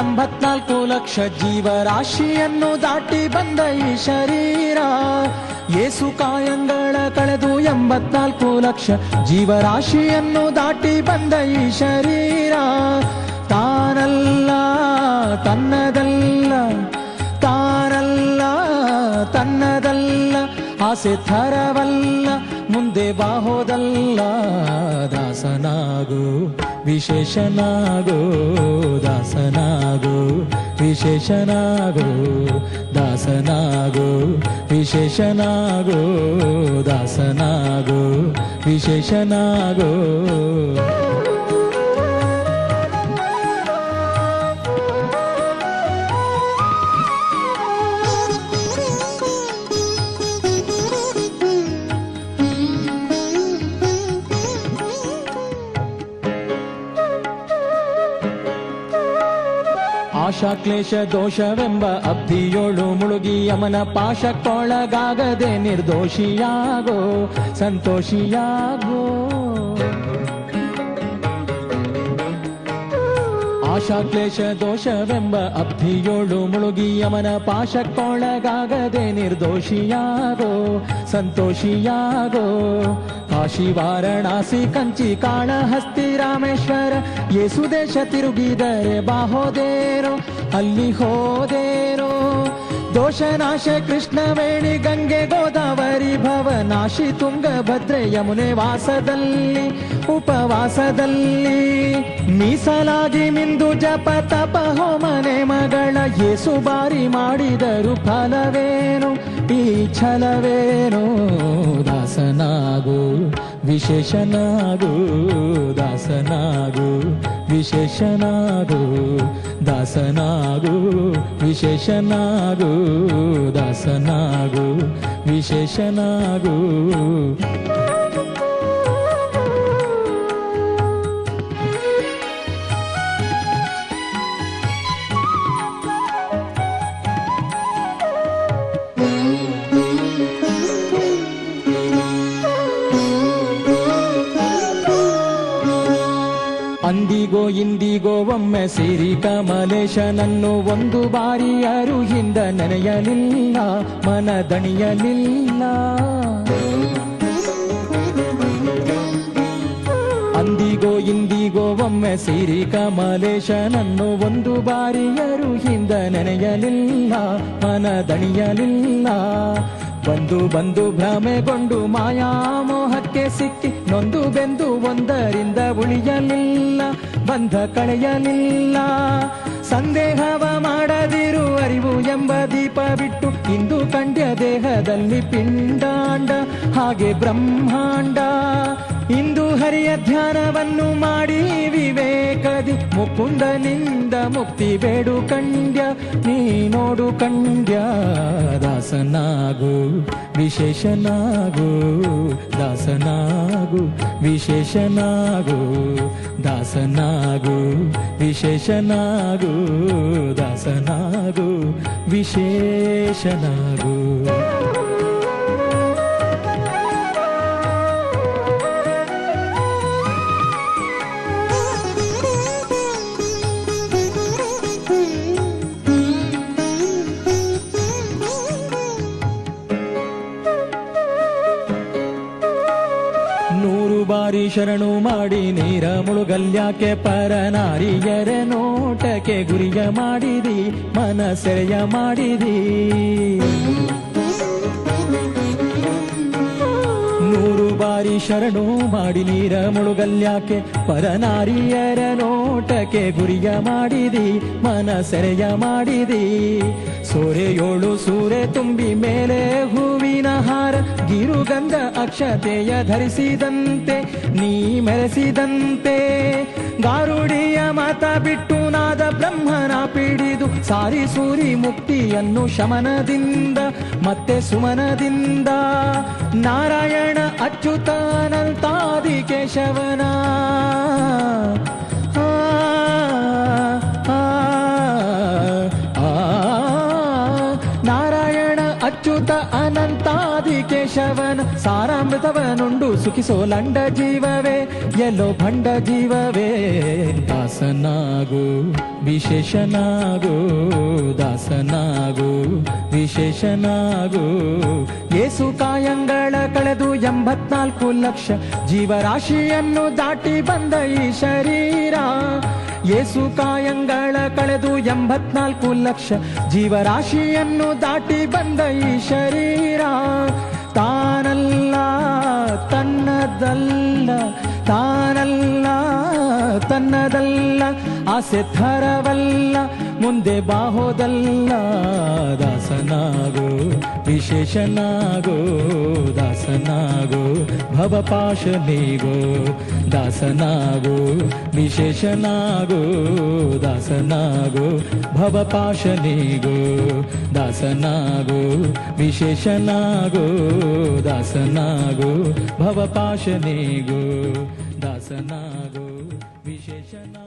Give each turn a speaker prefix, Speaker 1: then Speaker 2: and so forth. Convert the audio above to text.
Speaker 1: ಎಂಬತ್ನಾಲ್ಕು ಲಕ್ಷ ಜೀವರಾಶಿಯನ್ನು ದಾಟಿ ಬಂದ ಈ ಶರೀರ, ಏಸು ಕಾಯಂಗಳ ಕಳೆದು ಎಂಬತ್ನಾಲ್ಕು ಲಕ್ಷ ಜೀವರಾಶಿಯನ್ನು ದಾಟಿ ಬಂದ ಈ ಶರೀರ, ತಾನಲ್ಲ, ತನ್ನದಲ್ಲ ತಾನಲ್ಲ, ತನ್ನದಲ್ಲ, ಆಸೆ ಥರವಲ್ಲ, ಮುಂದೆ ಬಾಹೋದಲ್ಲ ದಾಸನಾಗು, ವಿಶೇಷನಾಗು. ವಿಶೇಷನಾಗು ದಾಸನಾಗು ವಿಶೇಷನಾಗು ದಾಸನಾಗು ವಿಶೇಷನಾಗು. ಆಶಾ ಕ್ಲೇಶ ದೋಷವೆಂಬ ಅಬ್ಧಿಯೋಳು ಮುಳುಗಿ ಯಮನ ಪಾಶಕ್ಕೊಳಗಾಗದೆ ನಿರ್ದೋಷಿಯಾಗೋ ಸಂತೋಷಿಯಾಗೋ. ಆಶಾ ಕ್ಲೇಶ ದೋಷವೆಂಬ ಅಬ್ಧಿಯೋಳು ಮುಳುಗಿ ಯಮನ ಪಾಶಕ್ಕೊಳಗಾಗದೆ ನಿರ್ದೋಷಿಯಾಗೋ, ಸಂತೋಷಿಯಾಗೋ. ಕಾಶಿ ವಾರಣಾಸಿ ಕಂಚಿ ಕಾಳಹಸ್ತಿ ರಾಮೇಶ್ವರ, ಯೇಸು ದೇಶ ತಿರುಗಿದರೆ ಬಾಹೋದೇರೋ ಅಲ್ಲಿ ಹೋದೇರೋ ದೋಷನಾಶ ಕೃಷ್ಣವೇಣಿ ಗಂಗೆ ಗೋದಾವರಿ ಭವನಾಶಿ ತುಂಗಭದ್ರೆ ಯಮುನೆ ವಾಸದಲ್ಲಿ, ಉಪವಾಸದಲ್ಲಿ. ಮೀಸಲಾಗಿ ಮಿಂದು ಜಪ ತಪ ಹೋಮನೆ ಮಗಳ ಯೇಸು ಬಾರಿ ಮಾಡಿದರು ಫಲವೇನು? ಈ ಛಲವೇನು? ದಾಸನಾಗು ವಿಶೇಷನಾಗು ದಾಸನಾಗು ವಿಶೇಷನಾಗು ದಾಸನಾಗು ವಿಶೇಷನಾಗು ದಾಸನಾಗು ವಿಶೇಷನಾಗು ಅಂದಿಗೋ ಇಂದಿಗೋ ಒಮ್ಮೆ ಸಿರಿ ಕಮಲೇಶನನ್ನು ಒಂದು ಬಾರಿ ಅರುಹಿಂದ ಹಿಂದ ನೆನೆಯಲಿಲ್ಲ, ಮನದಣಿಯಲಿಲ್ಲ. ಅಂದಿಗೋ ಇಂದಿಗೋ ಒಮ್ಮೆ ಸಿರಿ ಕಮಲೇಶನನ್ನು ಒಂದು ಬಾರಿ ಅರುಹಿಂದ ನೆನೆಯಲಿಲ್ಲ ಮನ ದಣಿಯಲಿಲ್ಲ ಬಂದು ಬಂದು ಭ್ರಮೆಗೊಂಡು ಮಾಯಾಮೋಹಕ್ಕೆ ಸಿಕ್ಕಿ ನೊಂದು ಬೆಂದು ಒಂದರಿಂದ ಉಳಿಯಲಿಲ್ಲ, ಬಂಧ ಕಳೆಯಲಿಲ್ಲ. ಸಂದೇಹವ ಮಾಡದಿರು ಅರಿವು ಎಂಬ ದೀಪ ಬಿಟ್ಟು ಇಂದು ಕಂಡ್ಯ ದೇಹದಲ್ಲಿ ಪಿಂಡಾಂಡ, ಹಾಗೆ ಬ್ರಹ್ಮಾಂಡ. ಇಂದು ಹರಿಯ ಧ್ಯಾನವನ್ನು ಮಾಡಿ ವಿವೇಕದಿ ಮುಕುಂದನಿಂದ ಮುಕ್ತಿ ಬೇಡು ಕಂಡ್ಯ ನೀ ನೋಡು ಕಂಡ್ಯ ದಾಸನಾಗು, ವಿಶೇಷನಾಗು ದಾಸನಾಗು ವಿಶೇಷನಾಗು ದಾಸನಾಗು ವಿಶೇಷನಾಗು ದಾಸನಾಗು, ವಿಶೇಷನಾಗು. ಬಾರಿ ಶರಣು ಮಾಡಿ ನೀರ ಮುಳುಗಲ್ಯಾಕೆ ಪರನಾರಿಯರ ನೋಟಕ್ಕೆ ಗುರಿಯ ಮಾಡಿದಿ ಮನಸೆರೆಯ ಮಾಡಿದಿ. ನೂರು ಬಾರಿ ಶರಣು ಮಾಡಿ ನೀರ ಮುಳುಗಲ್ಯಾಕೆ ಪರನಾರಿಯರ ನೋಟಕ್ಕೆ ಗುರಿಯ ಮಾಡಿದಿ ಮನಸೆರೆಯ ಮಾಡಿದಿ. ಸೋರೆಯೋಳು ಸೂರೆ ತುಂಬಿ ಮೇಲೆ ಹೂವಿನ ಹಾರ, ಗಿರುಗಂಧ ಅಕ್ಷತೆಯ ಧರಿಸಿದಂತೆ, ನೀ ಮೆರೆಸಿದಂತೆ. ಗಾರುಡಿಯ ಮಾತ ಬಿಟ್ಟು ನಾದ ಬ್ರಹ್ಮನ ಪಿಡಿದು, ಸಾರಿ ಸೂರಿ ಮುಕ್ತಿಯನ್ನು ಶಮನದಿಂದ, ಮತ್ತೆ ಸುಮನದಿಂದ. ನಾರಾಯಣ ಅಚ್ಯುತಾನಂತಾದಿ ಕೇಶವನ ಅಮೃತವನುಂಡು ಸುಖಿಸೋ ಲಂಡ ಜೀವವೇ, ಎಲ್ಲೋ ಭಂಡ ಜೀವವೇ. ದಾಸನಾಗು, ವಿಶೇಷನಾಗು ದಾಸನಾಗು, ವಿಶೇಷನಾಗು. ಏಸು ಕಾಯಂಗಳ ಕಳೆದು ಎಂಬತ್ನಾಲ್ಕು ಲಕ್ಷ ಜೀವರಾಶಿಯನ್ನು ದಾಟಿ ಬಂದ ಈ ಶರೀರ. ಏಸು ಕಾಯಂಗಳ ಕಳೆದು ಎಂಬತ್ನಾಲ್ಕು ಲಕ್ಷ ಜೀವರಾಶಿಯನ್ನು ದಾಟಿ ಬಂದ ಈ ಶರೀರ. ತನ್ನದಲ್ಲ ಆಸೆ ಥರವಲ್ಲ ಮುಂದೆ ಬಾಹೋದಲ್ಲ, ದಾಸನಾಗೋ, ವಿಶೇಷನಾಗೋ, ದಾಸನಾಗೋ, ಭವಪಾಶನಿಗೋ, ದಾಸನಾಗೋ, ವಿಶೇಷನಾಗೋ, ದಾಸನಾಗೋ, ಭವಪಾಶನಿಗೋ, ದಾಸನಾಗೋ, ವಿಶೇಷನಾಗೋ, ದಾಸನಾಗೋ, ಭವಪಾಶನಿಗೋ, ದಾಸನಾಗೋ. ವಿಶೇಷನಾಗೋ